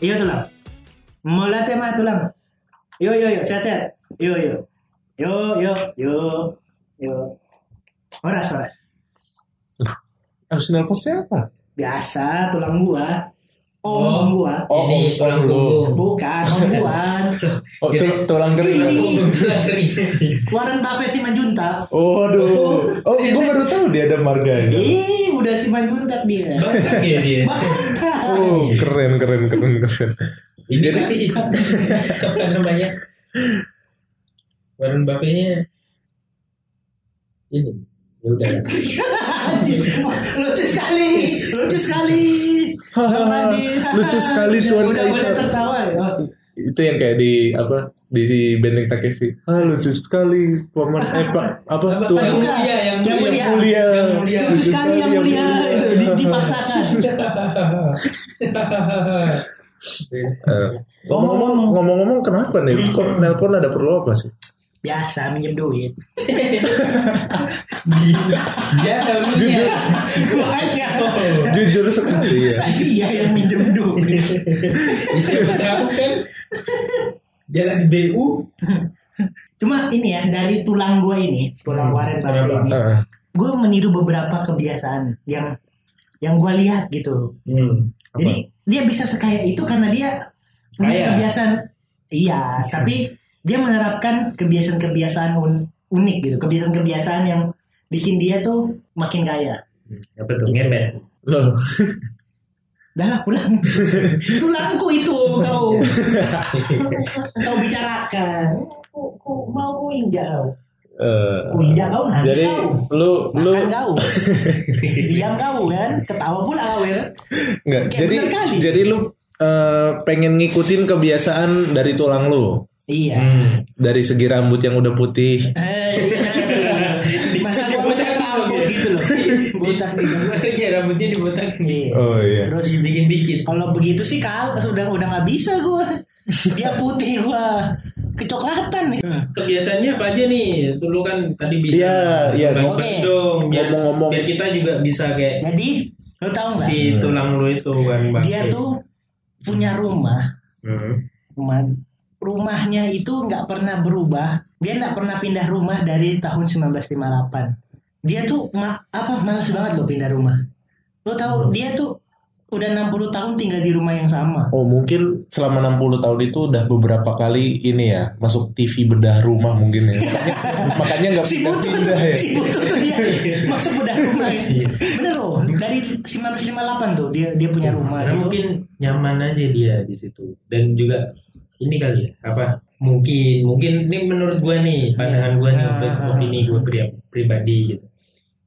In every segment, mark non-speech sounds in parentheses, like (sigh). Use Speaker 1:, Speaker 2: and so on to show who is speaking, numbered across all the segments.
Speaker 1: Iya tulang. Mau latih mah tulang. Yo yo yo, sehat sehat. Yo yo. Yo yo yo yo. Horas horas.
Speaker 2: Harus nelpon siapa?
Speaker 1: Biasa tulang gua. Om,
Speaker 3: Oh.
Speaker 1: om gua.
Speaker 2: Oh,
Speaker 3: Ini tulang
Speaker 2: lu.
Speaker 3: punggung.
Speaker 1: Bukan om gua. (laughs)
Speaker 2: Oh, tul- tulang kering.
Speaker 1: Ini.
Speaker 3: Tulang kering.
Speaker 1: Warren Buffett si Manjuntak.
Speaker 2: Oh, aduh. Oh, gue baru tahu dia ada marganya.
Speaker 1: Ih, udah si Manjuntak dia.
Speaker 3: Bangkang ya dia.
Speaker 2: Oh, keren, keren, keren, keren.
Speaker 3: Ini
Speaker 2: Jadi-
Speaker 3: kali apa namanya? Warren Buffett-nya ini. Ya udah.
Speaker 1: Lucu sekali, lucu sekali.
Speaker 2: Lucu sekali, Tuan
Speaker 1: udah,
Speaker 2: Kaisar.
Speaker 1: Udah tertawa ya.
Speaker 2: Itu yang kayak di apa di si Benteng Takeshi. Ah, lucu sekali. Paman eh Pak, apa
Speaker 3: Apa,
Speaker 2: tuan
Speaker 3: Yang mulia, yang
Speaker 1: Yang
Speaker 3: mulia.
Speaker 1: mulia.
Speaker 2: mulia.
Speaker 3: Yang mulia.
Speaker 1: Lucu sekali yang mulia. Itu, di- Dipaksakan.
Speaker 2: Eh, Ngomong-ngomong, ngomong-ngomong kenapa nih? Kok nelpon ada perlu apa sih?
Speaker 1: Biasa minjem duit.
Speaker 3: Dia.
Speaker 2: Jujur.
Speaker 1: Gua aja.
Speaker 2: Jujur sekali ya.
Speaker 1: Masa iya yang minjem duit.
Speaker 3: Kan jalan BU
Speaker 1: Cuma ini ya dari tulang gua ini, tulang Warren Buffett ini,
Speaker 2: Eh,
Speaker 1: gue meniru beberapa kebiasaan yang yang gua lihat gitu.
Speaker 3: hmm.
Speaker 1: Jadi dia bisa sekaya itu karena dia punya
Speaker 3: Kaya.
Speaker 1: kebiasaan. Iya, tapi dia menerapkan kebiasaan-kebiasaan un- unik gitu, kebiasaan-kebiasaan yang bikin dia tuh makin kaya.
Speaker 3: apa tuh? Ngemet.
Speaker 2: Loh, (laughs)
Speaker 1: Dah lah pulang. (laughs) Tulangku itu kau (laughs) kau bicarakan. Kau, kau mau injak kau.
Speaker 2: eh,
Speaker 1: Kau injak kau nangis
Speaker 2: jadi
Speaker 1: kau.
Speaker 2: lu lu
Speaker 1: Makan kau. (laughs) Diam kau kan, ketawa pula kau ya.
Speaker 2: Enggak,
Speaker 1: Kayak
Speaker 2: jadi jadi lu eh, pengen ngikutin kebiasaan dari tulang lu.
Speaker 1: Iya.
Speaker 3: hmm.
Speaker 2: Dari segi rambut yang udah putih.
Speaker 1: Eh, masa gua botak rambut gitu loh. Botak gitu.
Speaker 3: Iya rambutnya dibotak nih (laughs)
Speaker 2: Oh iya.
Speaker 1: Terus
Speaker 3: bikin dikit
Speaker 1: kalau begitu sih kal udah udah nggak bisa gua. Dia putih gua kecoklatan nih.
Speaker 3: kebiasaannya apa aja nih dulu kan tadi bisa
Speaker 2: Iya, iya.
Speaker 1: Oke.
Speaker 3: dong biar
Speaker 2: Ngomong-ngomong.
Speaker 3: biar kita juga bisa kayak
Speaker 1: Jadi lo tau nggak?
Speaker 3: si tulang lu itu kan bang
Speaker 1: Dia tuh punya rumah,
Speaker 3: hmm.
Speaker 1: rumah rumahnya itu nggak pernah berubah. Dia nggak pernah pindah rumah dari tahun 1958. Dia tuh ma apa malas banget loh pindah rumah. Lo tahu dia tuh udah 60 tahun tinggal di rumah yang sama.
Speaker 2: Oh mungkin selama 60 tahun itu udah beberapa kali ini ya masuk TV bedah rumah mungkin ya. (laughs) Makanya- nggak
Speaker 1: si butuh tuh,
Speaker 2: pindah-pindah ya.
Speaker 1: si butuh tuh dia masuk udah rumah ya.
Speaker 3: Iya.
Speaker 1: Bener loh, dari 1958 tuh dia dia punya rumah gitu.
Speaker 3: mungkin nyaman aja dia di situ dan juga ini kali ya apa mungkin mungkin ini menurut gua nih pandangan gua nih
Speaker 1: Ah.
Speaker 3: opini gua pri- pribadi gitu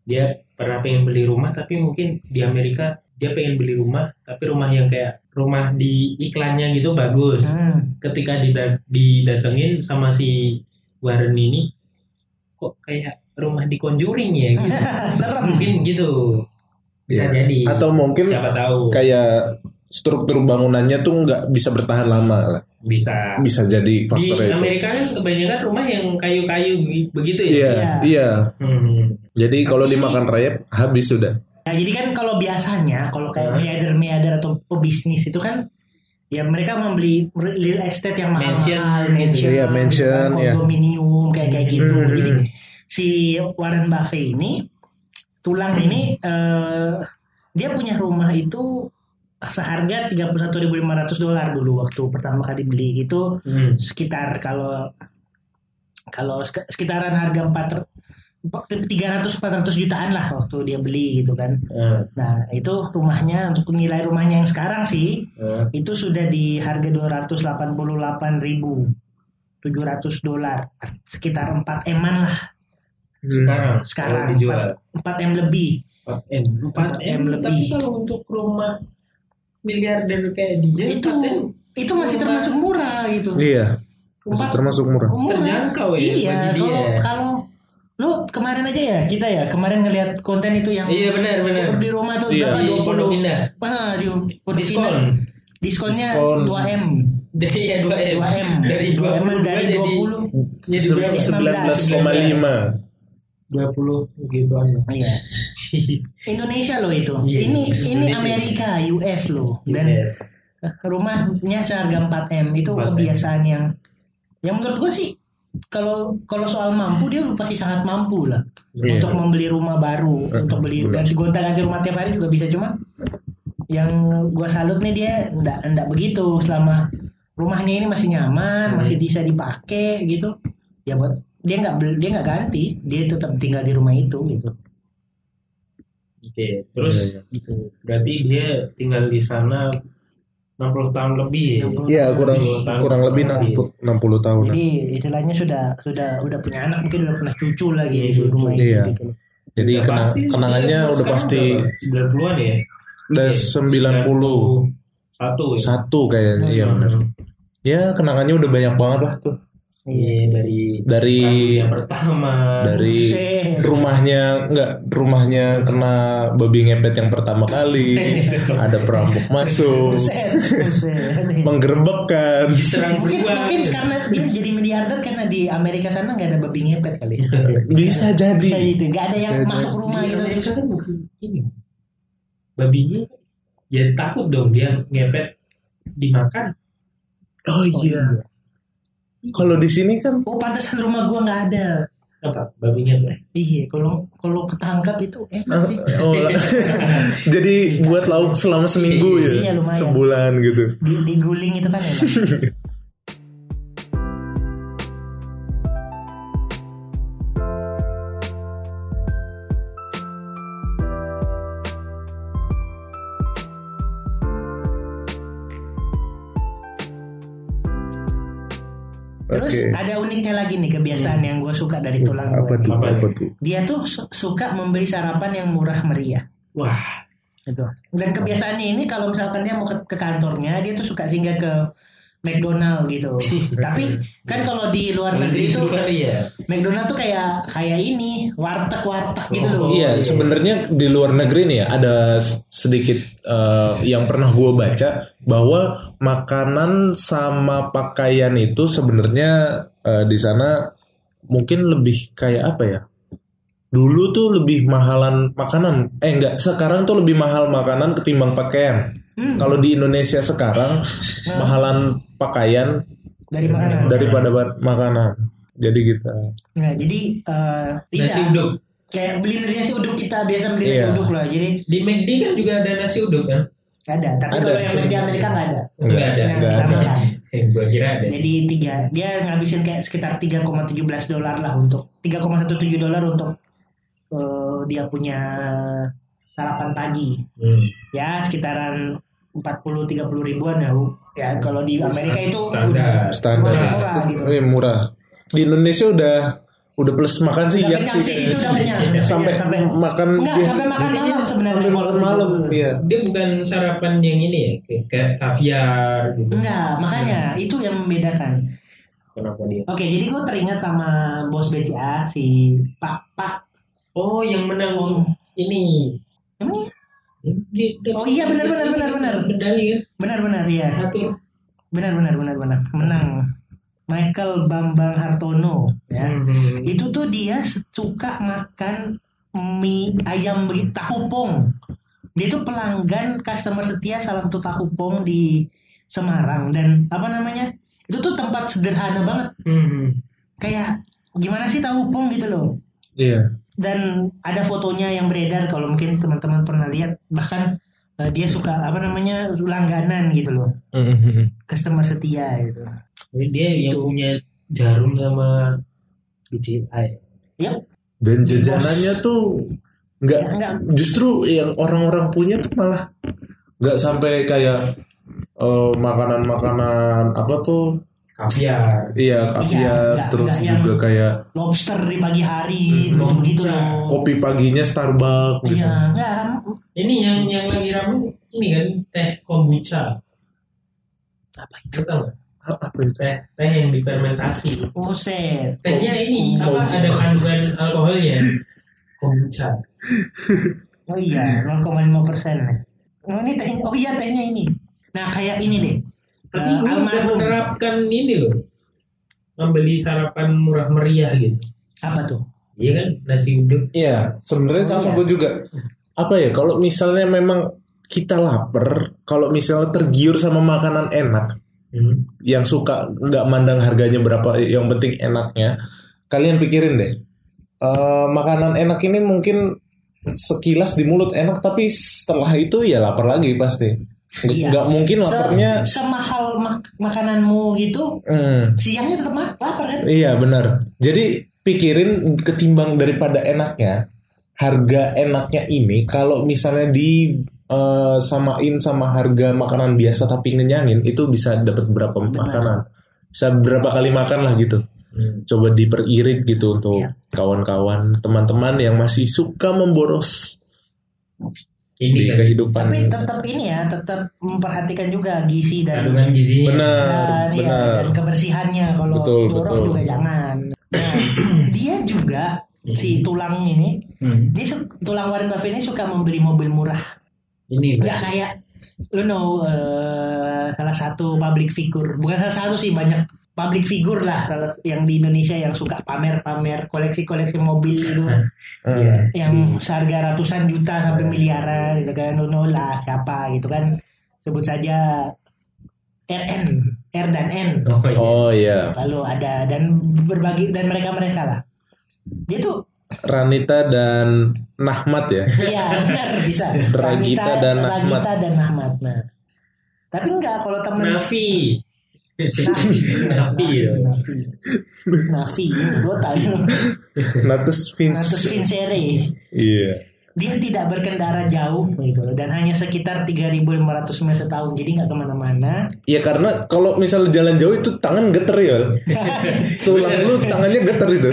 Speaker 3: dia pernah pengen beli rumah tapi mungkin di Amerika dia pengen beli rumah tapi rumah yang kayak rumah di iklannya gitu bagus
Speaker 1: Hmm.
Speaker 3: ketika dida- didatengin sama si Warren ini kok kayak rumah di Conjuring ya gitu (laughs)
Speaker 1: Serem.
Speaker 3: mungkin gitu bisa
Speaker 2: Iya.
Speaker 3: jadi
Speaker 2: Atau mungkin
Speaker 3: siapa tahu
Speaker 2: kayak struktur bangunannya tuh nggak bisa bertahan lama lah.
Speaker 3: bisa
Speaker 2: Bisa jadi
Speaker 3: di
Speaker 2: faktornya itu.
Speaker 3: Amerika kan kebanyakan rumah yang kayu-kayu be- begitu ya
Speaker 2: Iya,
Speaker 1: Iya.
Speaker 2: iya.
Speaker 3: Hmm.
Speaker 2: Jadi kalau dimakan rayap habis sudah.
Speaker 1: Nah, jadi kan kalau biasanya kalau kayak
Speaker 3: Hah?
Speaker 1: miliarder-miliarder atau pebisnis itu kan ya mereka membeli real estate yang mahal,
Speaker 3: Mansion gitu.
Speaker 1: mansion,
Speaker 2: Iya, mansion,
Speaker 1: gitu kan,
Speaker 2: ya.
Speaker 1: kondominium kayak kayak gitu.
Speaker 3: Hmm.
Speaker 1: Jadi si Warren Buffett ini tulang ini eh, dia punya rumah itu seharga 31.500 dolar dulu waktu pertama kali beli itu
Speaker 3: Hmm.
Speaker 1: sekitar kalau kalau sek- sekitaran harga 4 300 400 jutaan lah waktu dia beli gitu kan.
Speaker 3: Eh,
Speaker 1: Nah, itu rumahnya untuk nilai rumahnya yang sekarang sih
Speaker 3: eh.
Speaker 1: itu sudah di harga 288.000 700 dolar sekitar 4 eman lah
Speaker 3: sekarang
Speaker 1: sekarang
Speaker 3: kalau dijual
Speaker 1: 4, m lebih
Speaker 3: 4 m 4 m
Speaker 1: 4M lebih.
Speaker 3: tapi kalau untuk rumah miliarder kayak dia
Speaker 1: itu
Speaker 3: 4M
Speaker 1: itu masih termasuk murah gitu
Speaker 2: Iya. Masih termasuk murah.
Speaker 1: murah.
Speaker 3: Terjangkau ya
Speaker 1: iya
Speaker 3: bagi dia.
Speaker 1: kalau kalau lu kemarin aja ya kita ya kemarin ngelihat konten itu yang
Speaker 3: iya benar benar
Speaker 1: di rumah tuh
Speaker 2: Iya.
Speaker 3: di
Speaker 1: 20
Speaker 3: Pondok Indah
Speaker 1: ah di Pondok
Speaker 3: diskon
Speaker 1: diskonnya
Speaker 2: Diskon.
Speaker 1: 2 m (laughs) (laughs)
Speaker 3: dari ya 2 m
Speaker 1: 2 m
Speaker 3: dari
Speaker 1: 2 m
Speaker 3: 22
Speaker 1: dari
Speaker 3: jadi
Speaker 1: 20
Speaker 3: jadi berapa?
Speaker 2: 19,5.
Speaker 3: 20 gitu aja
Speaker 1: iya (laughs) Indonesia loh itu
Speaker 3: Iya,
Speaker 1: ini ini. Amerika US loh dan
Speaker 3: Yes.
Speaker 1: rumahnya seharga 4 m itu
Speaker 3: 4M.
Speaker 1: kebiasaan yang yang menurut gue sih kalau kalau soal mampu dia pasti sangat mampu lah.
Speaker 2: Iya.
Speaker 1: untuk membeli rumah baru
Speaker 2: Eh,
Speaker 1: untuk beli ganti gonta ganti rumah tiap hari juga bisa. Cuma yang gua salut nih dia enggak enggak begitu. Selama rumahnya ini masih nyaman
Speaker 3: Hmm.
Speaker 1: masih bisa dipakai gitu ya buat dia nggak dia nggak ganti. Dia tetap tinggal di rumah itu gitu.
Speaker 3: Oke, terus
Speaker 2: Iya, iya.
Speaker 1: gitu.
Speaker 3: Berarti dia tinggal di sana 60 tahun lebih. ya?
Speaker 1: 60
Speaker 2: Iya kurang
Speaker 3: 60 tahun.
Speaker 2: kurang lebih 60, 60 tahun.
Speaker 1: jadi istilahnya sudah sudah udah punya anak mungkin udah pernah cucu lagi
Speaker 3: Iya,
Speaker 1: di rumah
Speaker 2: Iya.
Speaker 1: gitu.
Speaker 2: Jadi
Speaker 3: Udah
Speaker 2: kena-
Speaker 3: pasti
Speaker 2: kenangannya
Speaker 3: dia
Speaker 2: udah
Speaker 3: sekarang
Speaker 2: pasti
Speaker 3: berapa? 90-an ya?
Speaker 2: udah
Speaker 3: Iya,
Speaker 2: 90
Speaker 3: Satu ya?
Speaker 2: satu kayaknya. Iya benar. Ya kenangannya udah banyak banget lah tuh.
Speaker 3: Iya, dari
Speaker 2: Dari
Speaker 3: yang pertama.
Speaker 2: dari rumahnya enggak rumahnya kena babi ngepet yang pertama kali. (laughs) Ada perampok masuk. Kan.
Speaker 3: Diserang
Speaker 1: mungkin
Speaker 3: berdua.
Speaker 1: mungkin karena dia jadi miliarder karena di Amerika sana nggak ada babi ngepet kali. (laughs)
Speaker 2: Bisa jadi.
Speaker 1: bisa gitu. Nggak ada yang
Speaker 2: Bisa
Speaker 1: masuk
Speaker 2: jadi.
Speaker 1: rumah
Speaker 3: Di
Speaker 1: gitu
Speaker 3: Amerika
Speaker 1: terus
Speaker 3: kan bukan ini. Babinya ya takut dong dia ngepet dimakan.
Speaker 2: oh iya kalau di sini kan
Speaker 1: oh pantesan rumah gua nggak ada
Speaker 3: Apa? Babi ngepet.
Speaker 1: iya kalau kalau ketangkap itu eh
Speaker 2: oh, (laughs) jadi buat lauk selama seminggu ya
Speaker 1: Iya, lumayan.
Speaker 2: sebulan gitu
Speaker 1: di, diguling itu kan enak (laughs) Terus
Speaker 2: Oke.
Speaker 1: ada uniknya lagi nih kebiasaan yang gue suka dari tulang
Speaker 2: apa tuh
Speaker 3: Apa
Speaker 2: apa tuh
Speaker 1: Dia tuh su- suka membeli sarapan yang murah meriah.
Speaker 3: Wah,
Speaker 1: Gitu. Dan kebiasaannya ini kalau misalkan dia mau ke, ke kantornya, dia tuh suka singgah ke McDonald gitu. (laughs) Tapi kan kalau di luar negeri itu
Speaker 3: ya.
Speaker 1: McDonald tuh kayak kayak ini warteg-warteg gitu loh.
Speaker 3: Oh,
Speaker 2: Iya,
Speaker 3: iya.
Speaker 2: sebenarnya di luar negeri nih ya, ada sedikit eh, yang pernah gue baca bahwa makanan sama pakaian itu sebenarnya eh, di sana mungkin lebih kayak apa ya? Dulu tuh lebih mahalan makanan, eh enggak, sekarang tuh lebih mahal makanan ketimbang pakaian.
Speaker 1: Hmm,
Speaker 2: Kalau di Indonesia sekarang mahalan pakaian
Speaker 1: dari makanan.
Speaker 2: daripada makanan. Jadi gitu.
Speaker 1: Nah, jadi eh, tidak
Speaker 3: Nasi uduk.
Speaker 1: kayak beli nasi uduk kita biasa beli nasi
Speaker 2: Iya.
Speaker 1: uduk lah. Jadi
Speaker 3: Di McD kan juga ada nasi uduk kan?
Speaker 1: ada, tapi
Speaker 2: Ada.
Speaker 1: kalau yang di Amerika nggak ada.
Speaker 3: Enggak ada.
Speaker 1: Yang
Speaker 2: Nggak
Speaker 1: kita
Speaker 2: ada. (laughs)
Speaker 3: gua kira ada.
Speaker 1: Jadi tiga, dia ngabisin kayak sekitar 3,17 dolar lah untuk 3,17 dolar untuk eh, dia punya sarapan pagi.
Speaker 3: Hmm.
Speaker 1: Ya sekitaran 40-30 ribuan ya. Ya kalau di Amerika itu
Speaker 3: Standar.
Speaker 1: udah
Speaker 2: Standar.
Speaker 1: masih murah gitu.
Speaker 2: Eh, murah. Di Indonesia udah udah plus makan sih ya
Speaker 1: kenyang sih itu udah kenyang.
Speaker 2: sampai
Speaker 1: Iya, sampai
Speaker 2: makan
Speaker 1: enggak
Speaker 2: dia-
Speaker 1: sampai makan malam sebenarnya
Speaker 2: sampai makan malam iya
Speaker 3: Dia bukan sarapan yang ini ya, kayak- kayak kaviar gitu.
Speaker 1: Enggak, makanya itu yang membedakan.
Speaker 3: Kenapa dia?
Speaker 1: Oke, jadi gue teringat sama bos BCA si Pak Pak.
Speaker 3: Oh, yang menang
Speaker 1: Oh,
Speaker 3: ini.
Speaker 1: iya?
Speaker 3: Dia-
Speaker 1: Oh iya, benar, benar, benar, benar.
Speaker 3: Medali kan?
Speaker 1: Benar-benar ya.
Speaker 3: Satu.
Speaker 1: Benar benar benar benar. Menang. Michael Bambang Hartono ya.
Speaker 3: Hmm.
Speaker 1: Itu tuh dia suka makan mie ayam beri tahu pong. Dia tuh pelanggan customer setia salah satu tahu pong di Semarang dan apa namanya? Itu tuh tempat sederhana banget.
Speaker 3: Hmm.
Speaker 1: Kayak gimana sih tahu pong gitu loh.
Speaker 2: iya
Speaker 1: dan ada fotonya yang beredar kalau mungkin teman-teman pernah lihat bahkan eh, dia suka apa namanya langganan gitu loh customer setia gitu
Speaker 3: Jadi dia yang
Speaker 1: Itu.
Speaker 3: punya jarum sama BCI.
Speaker 1: Yap.
Speaker 2: dan jajanannya tuh nggak
Speaker 1: Ya,
Speaker 2: justru yang orang-orang punya tuh malah nggak sampai kayak eh, makanan-makanan apa tuh
Speaker 3: Kaviar.
Speaker 2: iya kaviar
Speaker 1: nggak-
Speaker 2: terus
Speaker 1: nggak yang-
Speaker 2: juga kayak
Speaker 1: lobster di pagi hari begitu begitu
Speaker 3: kombucha.
Speaker 1: loh
Speaker 2: kopi paginya Starbucks gitu.
Speaker 1: iya enggak
Speaker 3: Ini yang yang lagi ramai ini kan teh kombucha.
Speaker 1: apa
Speaker 3: tahu nggak?
Speaker 2: apa itu
Speaker 3: Teh teh yang difermentasi.
Speaker 1: Buset.
Speaker 3: Tehnya ini apa
Speaker 2: Kombucha.
Speaker 3: ada kandungan alkoholnya. Kombucha.
Speaker 1: Oh iya, 0,5 persen. Oh ini tehnya, oh iya tehnya ini. Nah kayak ini deh.
Speaker 3: Tapi
Speaker 1: Eh,
Speaker 3: gue udah menerapkan ini loh. Membeli sarapan murah meriah gitu.
Speaker 1: Apa tuh?
Speaker 3: Iya kan nasi uduk.
Speaker 2: Iya, sebenarnya
Speaker 1: Oh,
Speaker 2: sama
Speaker 1: iya.
Speaker 2: gue juga. Apa ya? Kalau misalnya memang kita lapar, kalau misalnya tergiur sama makanan enak,
Speaker 3: Hmm.
Speaker 2: yang suka nggak mandang harganya berapa, yang penting enaknya, kalian pikirin deh, eh, makanan enak ini mungkin sekilas di mulut enak, tapi setelah itu ya lapar lagi pasti. Nggak
Speaker 1: Iya.
Speaker 2: nggak mungkin
Speaker 1: Se-
Speaker 2: laparnya.
Speaker 1: semahal mak- makananmu gitu
Speaker 2: Hmm,
Speaker 1: siangnya tetap lapar kan
Speaker 2: iya benar. Jadi pikirin ketimbang daripada enaknya, harga enaknya ini kalau misalnya di eh, samain sama harga makanan biasa tapi ngenyangin itu bisa dapat berapa makanan bisa berapa kali makan lah gitu
Speaker 3: Hmm.
Speaker 2: coba diperirit gitu untuk
Speaker 1: Iya.
Speaker 2: kawan-kawan teman-teman yang masih suka memboros
Speaker 3: Ini
Speaker 2: di
Speaker 3: kan
Speaker 2: kehidupan.
Speaker 1: Tapi tetap ini ya tetap memperhatikan juga gizi dan
Speaker 3: kandungan gizinya.
Speaker 2: benar
Speaker 1: dan, ya,
Speaker 2: benar.
Speaker 1: dan kebersihannya. Kalau
Speaker 2: Betul,
Speaker 1: dorong
Speaker 2: betul.
Speaker 1: juga jangan. Nah, (clears throat) dia juga si tulang ini
Speaker 3: Hmm.
Speaker 1: dia tulang Warren Buffett ini suka membeli mobil murah.
Speaker 3: Ini
Speaker 1: nggak kayak lu know eh, salah satu public figure. Bukan salah satu sih banyak public figure lah salah- yang di Indonesia yang suka pamer-pamer koleksi-koleksi mobil itu
Speaker 2: Hmm. (laughs)
Speaker 3: Iya.
Speaker 1: yang seharga ratusan juta sampai miliaran gitu kan know lah siapa gitu kan sebut saja RN R dan N
Speaker 3: Oh iya.
Speaker 2: oh iya
Speaker 1: lalu ada dan berbagi dan mereka mereka lah dia tuh
Speaker 2: Ranita dan Nahmat ya (laughs)
Speaker 1: Iya benar bisa.
Speaker 2: Ragita dan Nahmat.
Speaker 1: Ragita dan Nahmat. Nah. Tapi enggak kalau temen
Speaker 3: Nafi.
Speaker 1: Nafi.
Speaker 3: Nafi ya.
Speaker 1: Nafi. Gue tahu.
Speaker 2: Natus Vince
Speaker 1: Natus Vincere.
Speaker 2: iya
Speaker 1: Dia tidak berkendara jauh gitu loh, dan hanya sekitar 3.500 mil setahun jadi nggak ke mana-mana.
Speaker 2: Ya karena kalau misalnya jalan jauh itu tangan geter ya. (laughs) Tulang lu tangannya geter itu.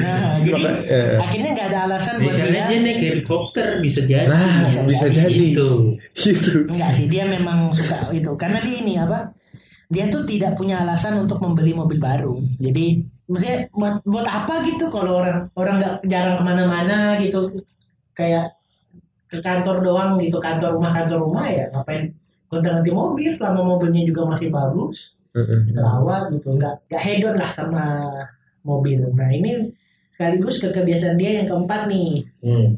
Speaker 1: Nah, jadi
Speaker 2: Maka- eh.
Speaker 1: akhirnya nggak ada alasan buat dia.
Speaker 3: dia naik helikopter bisa jadi.
Speaker 2: Nah,
Speaker 1: Bisa
Speaker 2: bisa
Speaker 1: jadi
Speaker 2: jadi.
Speaker 3: Itu.
Speaker 2: Gitu.
Speaker 1: Enggak sih, dia memang suka itu. Karena dia ini apa? Dia tuh tidak punya alasan untuk membeli mobil baru. Jadi maksudnya buat buat apa gitu kalau orang orang nggak jarang ke mana-mana gitu kayak ke kantor doang gitu kantor rumah kantor rumah ya ngapain gonta ganti mobil selama mobilnya juga masih bagus terawat gitu nggak nggak hedon lah sama mobil nah ini sekaligus ke kebiasaan dia yang keempat nih
Speaker 3: Hmm.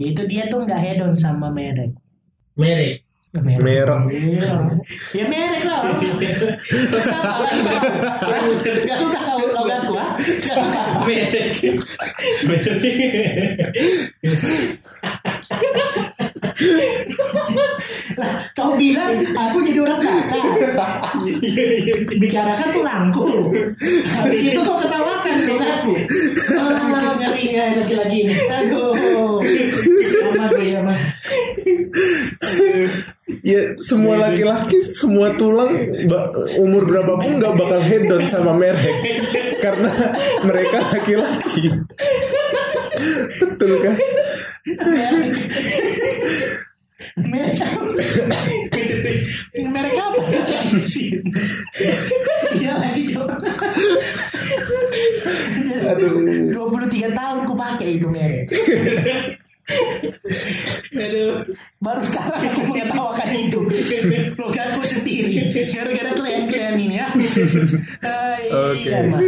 Speaker 1: yaitu dia tuh nggak hedon sama merek
Speaker 3: Merek.
Speaker 2: Merek.
Speaker 1: Ya merek lah. Gak suka kau logatku ah. Gak suka.
Speaker 3: Merek.
Speaker 1: Lah, kau bilang aku jadi orang kata. Bicarakan tulangku. Habis itu kau ketawakan logatku. Ah, ngerinya laki-laki ini. Aduh. Sama gue ya mah.
Speaker 2: Ya semua laki-laki semua tulang umur berapapun nggak bakal hedon sama merek karena mereka laki-laki. Betul kan?
Speaker 1: Merek apa? Merek apa? Iya lagi coba.
Speaker 2: Aduh.
Speaker 1: 23 tahun ku pakai itu merek.
Speaker 3: Aduh.
Speaker 1: Baru sekarang aku mengetawakan itu. Logatku sendiri. Gara-gara klien-klien ini ya.
Speaker 2: Oke.
Speaker 1: Iya, Mak.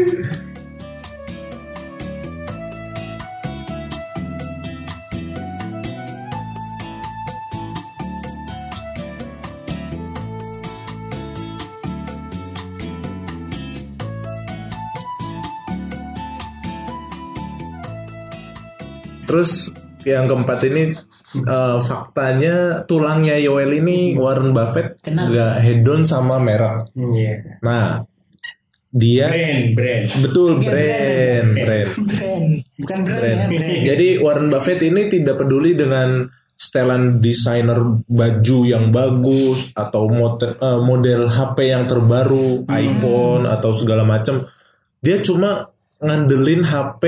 Speaker 2: Terus yang keempat ini eh, faktanya tulangnya Yoel ini Warren Buffett
Speaker 1: Kenapa?
Speaker 2: nggak hedon sama merek.
Speaker 3: Iya.
Speaker 2: Nah, dia
Speaker 3: Brand, brand.
Speaker 2: betul
Speaker 1: Iya,
Speaker 2: brand, brand.
Speaker 1: Brand. Bukan brand,
Speaker 2: Brand.
Speaker 1: ya, brand.
Speaker 2: Jadi Warren Buffett ini tidak peduli dengan setelan desainer baju yang bagus atau model, eh, model HP yang terbaru, iPhone atau segala macam. Dia cuma ngandelin HP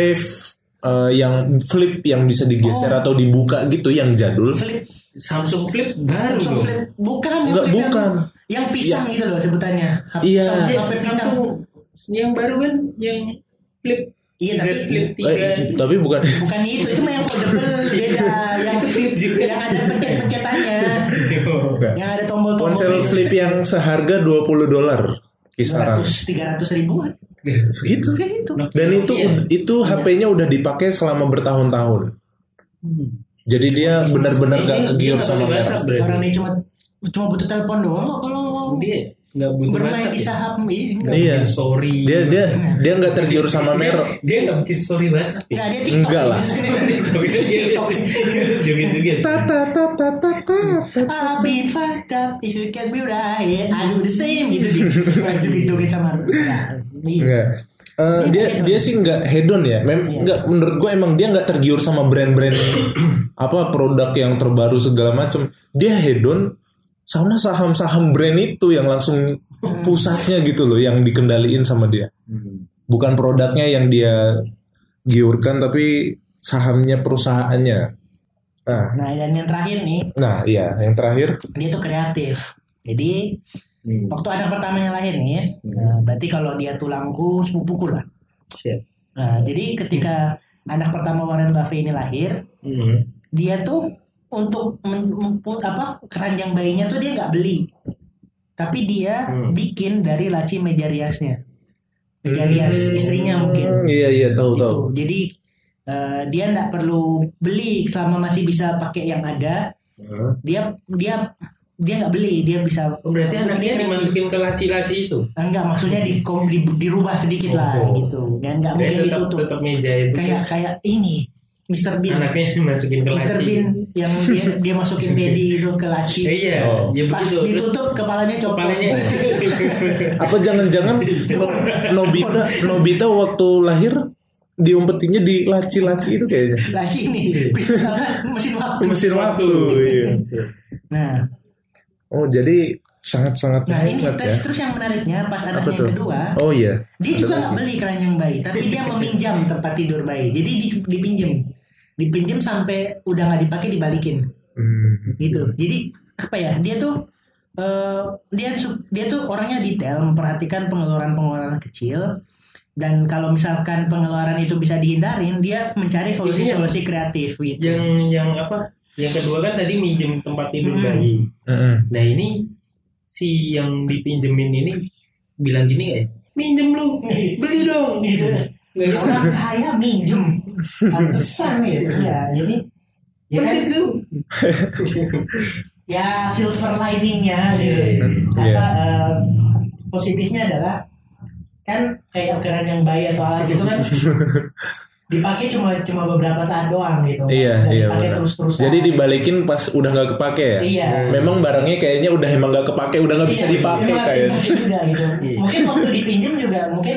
Speaker 2: eh, yang flip yang bisa digeser
Speaker 1: Oh.
Speaker 2: atau dibuka gitu yang jadul.
Speaker 1: Flip.
Speaker 3: Samsung Flip baru
Speaker 1: Samsung
Speaker 3: dong.
Speaker 1: flip. Bukan. yang
Speaker 2: Enggak,
Speaker 1: flip
Speaker 2: bukan.
Speaker 1: Yang, yang pisang gitu loh sebutannya.
Speaker 2: Iya.
Speaker 1: Samsung
Speaker 3: Ya,
Speaker 1: pisang.
Speaker 3: Samsung yang baru kan yang Flip
Speaker 1: Iya, tapi-
Speaker 3: Flip 3.
Speaker 2: Eh, tapi bukan
Speaker 1: Bukan itu, itu mah (laughs) yang foldable beda. Yang
Speaker 3: Itu flip juga.
Speaker 1: Yang ada pencet-pencetannya. yang ada tombol-tombol.
Speaker 2: ponsel flip yang seharga 20 dolar kisaran.
Speaker 1: 200 300 ribuan.
Speaker 2: Segitu.
Speaker 1: Kayak gitu.
Speaker 2: Dan itu
Speaker 3: Iya.
Speaker 2: itu HP-nya udah dipakai selama bertahun-tahun.
Speaker 3: Hmm.
Speaker 2: Jadi dia benar-benar
Speaker 3: Dia-
Speaker 2: gak kegiur
Speaker 3: nggak
Speaker 2: sama merek.
Speaker 1: Orang ini cuma cuma butuh telepon doang kalau
Speaker 3: dia nggak butuh
Speaker 1: bermain
Speaker 3: WhatsApp
Speaker 1: di
Speaker 3: ya.
Speaker 1: saham ini.
Speaker 2: Iya.
Speaker 3: Bikin story
Speaker 2: Dia dia dia nggak tergiur sama merek.
Speaker 3: dia nggak bikin story WhatsApp ya
Speaker 1: Enggak, dia TikTok
Speaker 2: Enggak lah.
Speaker 1: biasanya. (laughs)
Speaker 3: joget-joget (laughs)
Speaker 2: Ta ta ta ta ta ta.
Speaker 1: I've been fucked up if you can be right I do the same gitu di (laughs) joget-joget sama Enggak. Iya.
Speaker 2: Enggak. Eh, dia dia sih nggak hedon ya. Mem
Speaker 1: Iya.
Speaker 2: nggak menurut gue emang dia nggak tergiur sama brand-brand (coughs) apa produk yang terbaru segala macam. Dia hedon sama saham-saham brand itu yang langsung pusatnya gitu loh yang dikendaliin sama dia. Bukan produknya yang dia giurkan tapi sahamnya perusahaannya. Nah,
Speaker 1: Nah dan yang terakhir nih
Speaker 2: nah iya yang terakhir
Speaker 1: Dia tuh kreatif Jadi
Speaker 3: Hmm.
Speaker 1: Waktu anak pertamanya lahir nih nah, Berarti kalau dia tulangku sepupuku lah
Speaker 3: Siap.
Speaker 1: Nah jadi ketika Anak pertama Warren Buffett ini lahir
Speaker 3: Hmm.
Speaker 1: Dia tuh Untuk men- apa keranjang bayinya tuh dia nggak beli Tapi dia
Speaker 3: Hmm.
Speaker 1: bikin dari laci meja riasnya Meja rias istrinya mungkin
Speaker 2: Hmm, iya iya tahu
Speaker 1: gitu.
Speaker 2: tahu.
Speaker 1: Jadi eh, dia nggak perlu beli selama masih bisa pakai yang ada.
Speaker 3: Hmm.
Speaker 1: Dia dia dia nggak beli, dia bisa.
Speaker 3: Oh, berarti anaknya dimasukin ke laci-laci itu
Speaker 1: Enggak, maksudnya di, kom- di dirubah sedikit lah
Speaker 3: Oh.
Speaker 1: gitu. Dan nggak
Speaker 3: Dia
Speaker 1: mungkin
Speaker 3: tetap
Speaker 1: ditutup.
Speaker 3: tetap meja itu
Speaker 1: Kayak
Speaker 3: terus
Speaker 1: kayak ini Mr. Bean.
Speaker 3: anaknya dimasukin ke laci
Speaker 1: Mr. Bean yang dia dia masukin (laughs) Teddy itu ke laci.
Speaker 3: Eh, iya
Speaker 2: Oh.
Speaker 3: ya
Speaker 1: Pas
Speaker 3: begitu Terus
Speaker 1: ditutup kepalanya copot.
Speaker 3: kepalanya (laughs)
Speaker 2: Apa jangan-jangan No- Nobita Nobita waktu lahir diumpetinnya di laci-laci itu kayaknya.
Speaker 1: laci ini apa, (laughs) mesin waktu.
Speaker 2: Mesin waktu. Iya.
Speaker 1: Nah,
Speaker 2: Oh jadi sangat-sangat
Speaker 1: nah ini
Speaker 2: ya.
Speaker 1: terus, terus yang menariknya pas
Speaker 2: tuh?
Speaker 1: yang kedua
Speaker 2: Oh iya.
Speaker 1: Dia
Speaker 2: Ada
Speaker 1: juga nggak beli keranjang bayi, tapi dia (laughs) meminjam tempat tidur bayi. Jadi di- dipinjem, dipinjem sampai udah nggak dipakai dibalikin,
Speaker 2: Hmm.
Speaker 1: gitu. Jadi apa ya? Dia tuh eh, dia dia tuh orangnya detail, memperhatikan pengeluaran-pengeluaran kecil. Dan kalau misalkan pengeluaran itu bisa dihindarin, dia mencari solusi-solusi kreatif gitu.
Speaker 3: yang yang apa yang kedua kan tadi minjem tempat tidur
Speaker 1: Hmm.
Speaker 3: bayi
Speaker 2: Mm-mm.
Speaker 3: nah ini si yang dipinjemin ini bilang gini kayak minjem lu beli dong (laughs) gitu gitu.
Speaker 1: Orang kaya minjem, pantesan gitu. Ya, (laughs) jadi ya kan,
Speaker 3: Begitu. (laughs)
Speaker 1: ya silver liningnya gitu.
Speaker 2: Hmm,
Speaker 1: apa
Speaker 2: iya.
Speaker 1: eh, positifnya adalah kan kayak keranjang bayi atau apa gitu kan dipakai cuma cuma beberapa saat doang gitu
Speaker 2: Iya
Speaker 1: Nggak
Speaker 2: iya
Speaker 1: dipakai terus-terusan
Speaker 2: Jadi dibalikin pas udah nggak kepake ya.
Speaker 1: iya
Speaker 2: Memang barangnya kayaknya udah emang nggak kepake, udah nggak bisa
Speaker 1: Iya,
Speaker 2: dipakai
Speaker 1: masih-
Speaker 2: kayaknya.
Speaker 1: masih juga gitu (laughs)
Speaker 3: Iya.
Speaker 1: mungkin waktu dipinjam juga mungkin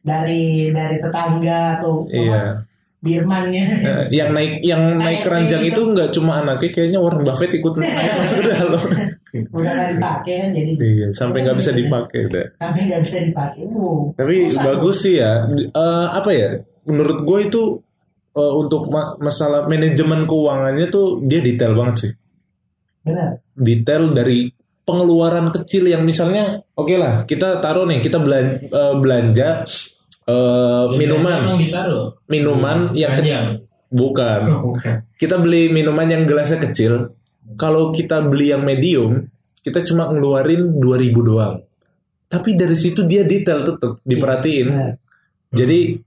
Speaker 1: dari dari tetangga atau
Speaker 2: Iya.
Speaker 1: birmannya
Speaker 2: Nah, yang naik yang naik
Speaker 1: Kayak
Speaker 2: keranjang
Speaker 1: gitu.
Speaker 2: itu nggak cuma anaknya, kayaknya Warren Buffett ikut (laughs) naik masuk ke dalam.
Speaker 1: udah nggak dipakai kan jadi
Speaker 2: Iya, sampai nggak bisa dipakai udah.
Speaker 1: tapi nggak bisa dipakai.
Speaker 2: Tapi bagus sih ya. Eh, apa ya? Menurut gue itu eh, untuk ma- masalah manajemen keuangannya tuh dia detail banget sih.
Speaker 1: benar
Speaker 2: Detail dari pengeluaran kecil yang misalnya, oke lah kita taruh nih kita belan- eh, belanja eh, minuman, minuman yang
Speaker 3: Keranjang.
Speaker 2: kecil. Bukan.
Speaker 3: Oh, bukan.
Speaker 2: Kita beli minuman yang gelasnya kecil. Kalau kita beli yang medium, kita cuma ngeluarin 2000 doang. Tapi dari situ dia detail tetap diperhatiin.
Speaker 1: benar.
Speaker 2: Jadi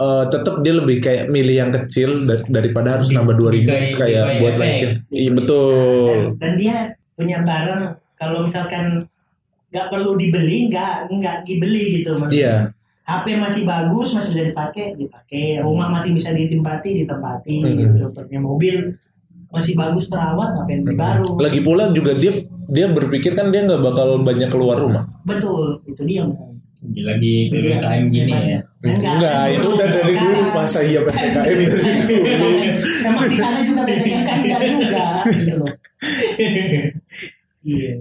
Speaker 2: eh, tetap dia lebih kayak milih yang kecil dar- daripada harus nambah 2000
Speaker 3: Dikai-
Speaker 2: kayak
Speaker 3: dikai
Speaker 2: buat
Speaker 3: efek.
Speaker 2: naikin. Iya betul.
Speaker 1: dan dia punya barang kalau misalkan nggak perlu dibeli nggak nggak dibeli gitu maksudnya.
Speaker 2: Iya.
Speaker 1: HP masih bagus masih bisa dipakai dipakai rumah masih bisa ditempati ditempati
Speaker 2: Mhm.
Speaker 1: gitu punya mobil masih bagus terawat ngapain beli baru
Speaker 2: Lagi pula juga dia dia berpikir kan dia nggak bakal banyak keluar rumah.
Speaker 1: betul itu dia
Speaker 3: lagi ppkm gini ya
Speaker 2: Enggak, itu udah dari dulu masa (laughs) iya PPKM dari dulu.
Speaker 1: Emang di sana juga BBM kan enggak juga gitu loh. Iya.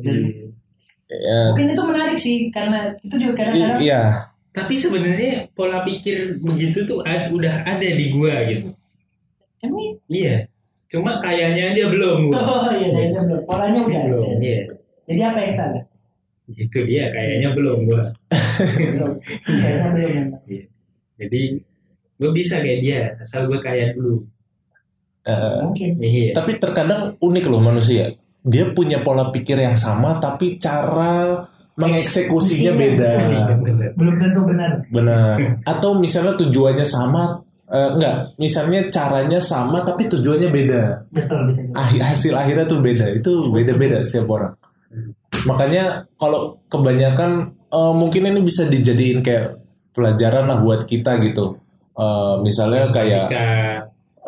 Speaker 2: Ya,
Speaker 1: Mungkin itu menarik sih karena itu juga kadang-kadang
Speaker 2: iya.
Speaker 3: tapi sebenarnya pola pikir begitu tuh ad- udah ada di gua gitu
Speaker 1: emang
Speaker 3: iya cuma kayaknya aja belum gua
Speaker 1: oh iya kayaknya belum polanya udah ada.
Speaker 3: belum iya
Speaker 1: Jadi apa yang salah?
Speaker 3: Itu dia kayaknya belum gua
Speaker 1: Belum. Kayaknya belum memang. (laughs)
Speaker 3: Iya. jadi gua bisa kayak dia asal gua kaya dulu
Speaker 2: Eh,
Speaker 1: Mungkin.
Speaker 3: iya
Speaker 2: tapi terkadang unik loh manusia. Dia punya pola pikir yang sama tapi cara mengeksekusinya
Speaker 1: Eksekusinya
Speaker 2: beda. (laughs)
Speaker 3: Iya.
Speaker 1: Belum tentu benar.
Speaker 2: Benar. (laughs) Atau misalnya tujuannya sama Eh, enggak, misalnya caranya sama tapi tujuannya beda.
Speaker 1: betul bisa juga
Speaker 2: Ah- hasil akhirnya tuh beda. Itu beda-beda setiap orang. Makanya kalau kebanyakan eh, mungkin ini bisa dijadiin kayak pelajaran lah buat kita gitu. Eh, misalnya kayak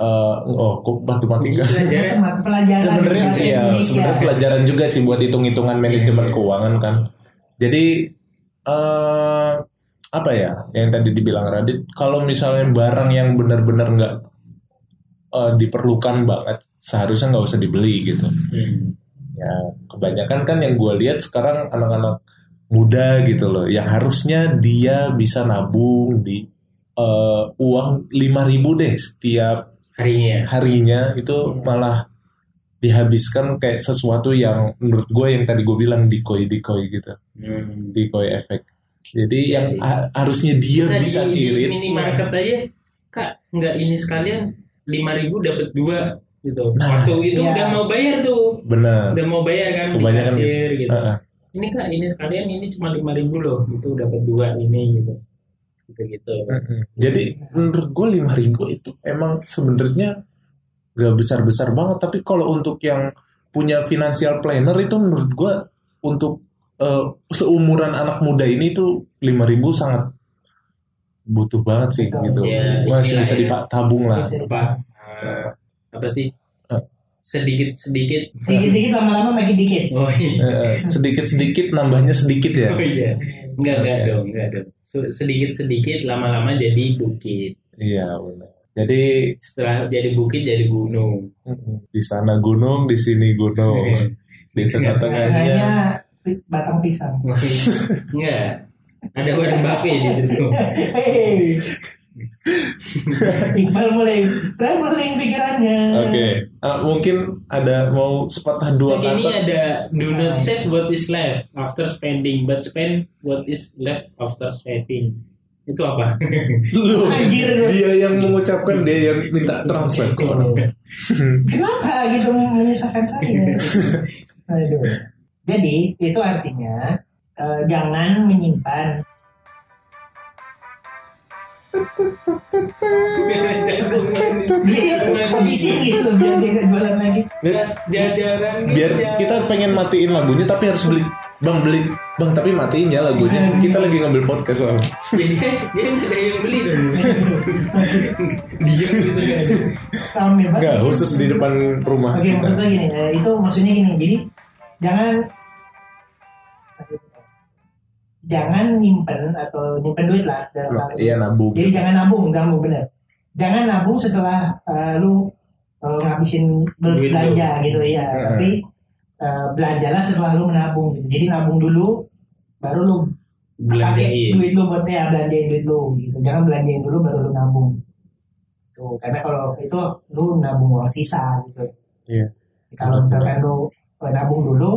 Speaker 2: eh, oh kok matematika.
Speaker 3: pelajaran (laughs)
Speaker 1: pelajaran
Speaker 2: sebenarnya iya sebenarnya pelajaran juga sih buat hitung-hitungan manajemen keuangan kan jadi eh apa ya yang tadi dibilang Radit kalau misalnya barang yang benar-benar nggak eh, diperlukan banget seharusnya nggak usah dibeli gitu
Speaker 3: Hmm.
Speaker 2: Ya kebanyakan kan yang gue lihat sekarang anak-anak muda gitu loh yang harusnya dia bisa nabung di eh, uang 5000 deh setiap
Speaker 3: harinya.
Speaker 2: harinya itu malah dihabiskan kayak sesuatu yang menurut gue yang tadi gue bilang decoy decoy gitu.
Speaker 3: Hmm.
Speaker 2: decoy efek jadi yang
Speaker 3: sih.
Speaker 2: ha- harusnya dia
Speaker 3: Kita
Speaker 2: bisa
Speaker 3: di
Speaker 2: irit.
Speaker 3: minimarket aja kak nggak ini sekalian lima ribu dapat dua gitu.
Speaker 2: Nah,
Speaker 3: waktu itu
Speaker 1: iya.
Speaker 3: udah mau bayar tuh.
Speaker 2: Benar.
Speaker 3: Udah mau bayar kan di
Speaker 2: Kebanyakan
Speaker 3: kasir gitu.
Speaker 2: Heeh.
Speaker 3: ini kak ini sekalian ini cuma lima ribu loh. Itu dapat dua ini gitu. Gitu gitu
Speaker 2: Mm-mm. jadi menurut gue lima ribu itu emang sebenarnya gak besar besar banget. Tapi kalau untuk yang punya financial planner itu menurut gue untuk eh, seumuran anak muda ini tuh lima ribu sangat butuh banget sih gitu.
Speaker 3: Ya,
Speaker 2: masih
Speaker 3: inilah
Speaker 2: bisa
Speaker 3: ya.
Speaker 2: ditabung lah.
Speaker 3: Apa eh, apa sih?
Speaker 2: Eh.
Speaker 3: sedikit sedikit.
Speaker 1: Dikit-dikit lama-lama makin dikit.
Speaker 3: Oh iya.
Speaker 2: Sedikit sedikit nambahnya sedikit ya?
Speaker 3: Oh iya. Enggak enggak dong enggak dong. Sedikit sedikit lama-lama jadi bukit.
Speaker 2: Iya benar. Jadi
Speaker 3: setelah jadi bukit jadi gunung.
Speaker 2: Di sana gunung di sini gunung. (laughs) Di tengah-tengahnya.
Speaker 1: Tengahnya batang pisang.
Speaker 3: Enggak ada Warren Buffett di situ.
Speaker 1: Iqbal mulai traveling pikirannya
Speaker 2: Oke, Ah, mungkin ada mau sepatah dua
Speaker 3: Like ini
Speaker 2: kata.
Speaker 3: ada do not save what is left after spending but spend what is left after saving itu apa
Speaker 2: Loh,
Speaker 1: Anjir,
Speaker 2: dia yang mengucapkan dia yang minta translate kok.
Speaker 1: Kenapa gitu menyusahkan saya? (laughs) Aduh. Jadi itu artinya eh, jangan menyimpan dia habisin gitu biar dia nggak jualan lagi.
Speaker 3: jajaran
Speaker 2: Biar kita pengen matiin lagunya tapi harus beli Bang beli Bang tapi matiin ya lagunya Kita lagi ngambil podcast soalnya
Speaker 3: jadi dia ada yang beli dong gitu kan.
Speaker 2: Enggak khusus di depan rumah
Speaker 1: Oke, maksudnya gini, eh, itu maksudnya gini. Jadi jangan jangan nyimpen atau nyimpen duit lah dalam ini.
Speaker 2: Iya nabung
Speaker 1: Jadi jangan nabung, nabung bener. Jangan nabung setelah eh, lu eh, ngabisin
Speaker 3: Duit
Speaker 1: belanja gitu ya.
Speaker 2: Hmm.
Speaker 1: Tapi eh, belanjalah setelah lu menabung. Gitu. Jadi nabung dulu, baru lu
Speaker 3: belanjain
Speaker 1: duit lu buat ya belanjain duit lu. Gitu. Jangan belanjain dulu baru lu nabung. Tuh, karena kalau itu lu nabung uang sisa gitu.
Speaker 2: Iya.
Speaker 1: Kalau misalkan lu nabung dulu,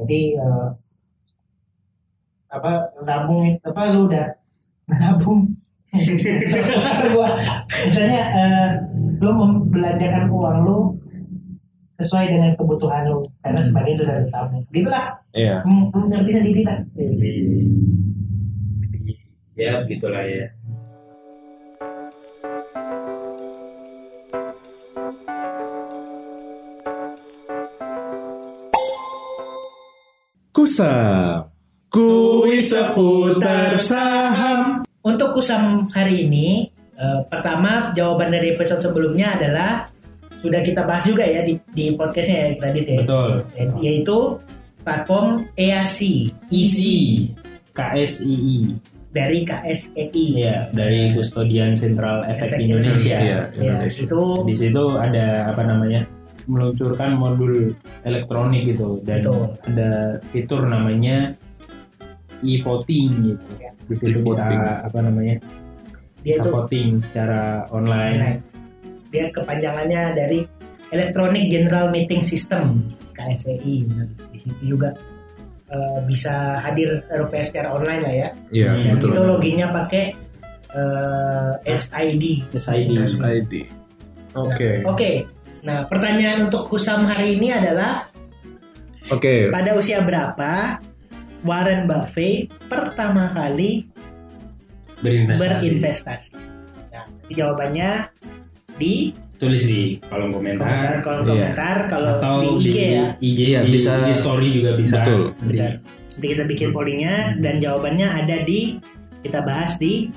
Speaker 1: jadi eh, apa nabung apa lu udah nabung? (laughs) Gua misalnya eh, lu membelanjakan uang lu sesuai dengan kebutuhan lu karena sebagian itu dari tabung gitulah
Speaker 2: Iya.
Speaker 1: Hmm, lu ngerti sendiri lah
Speaker 3: ya begitulah ya.
Speaker 2: Kusam Kuis seputar saham.
Speaker 1: Untuk kusam hari ini eh, pertama jawaban dari episode sebelumnya adalah sudah kita bahas juga ya di, di podcastnya ya tadi ya.
Speaker 3: Betul.
Speaker 1: Yaitu platform EAC
Speaker 3: easy KSII
Speaker 1: dari KSEI
Speaker 3: ya dari Kustodian Sentral Efek Indonesia.
Speaker 2: Iya
Speaker 1: Ya,
Speaker 2: Indonesia.
Speaker 1: itu
Speaker 3: di situ ada apa namanya meluncurkan modul elektronik gitu. Dan
Speaker 1: Betul.
Speaker 3: ada fitur namanya e-voting gitu
Speaker 1: Ya.
Speaker 3: di situ bisa apa namanya?
Speaker 1: Dia
Speaker 3: bisa
Speaker 1: itu
Speaker 3: voting secara online.
Speaker 1: dia kepanjangannya dari Electronic General Meeting System KSEI Nah, di situ juga eh, bisa hadir RPS secara online lah ya.
Speaker 2: Iya
Speaker 1: dan
Speaker 2: betul.
Speaker 1: itu loginnya pakai eh, SID
Speaker 3: SID
Speaker 2: SID Oke.
Speaker 1: Oke, nah pertanyaan untuk Kusam hari ini adalah
Speaker 2: Oke.
Speaker 1: pada usia berapa Warren Buffett pertama kali
Speaker 3: berinvestasi
Speaker 1: berinvestasi? Nah, jawabannya di
Speaker 3: tulis di kolom komentar
Speaker 1: komentar, kolom
Speaker 2: Iya.
Speaker 1: komentar kalau
Speaker 3: atau
Speaker 1: di IG ya.
Speaker 3: IG
Speaker 2: Iya,
Speaker 3: di,
Speaker 2: bisa.
Speaker 3: di story juga bisa.
Speaker 2: Betul.
Speaker 1: Benar. Nanti kita bikin pollingnya dan jawabannya ada di kita bahas di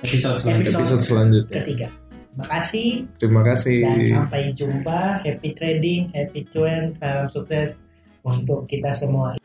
Speaker 3: Episode selanjutnya.
Speaker 1: Episode.
Speaker 2: Episode selanjutnya.
Speaker 1: ketiga. Makasih
Speaker 2: Terima kasih.
Speaker 1: dan sampai jumpa. Happy trading, happy cuan, salam sukses untuk kita semua.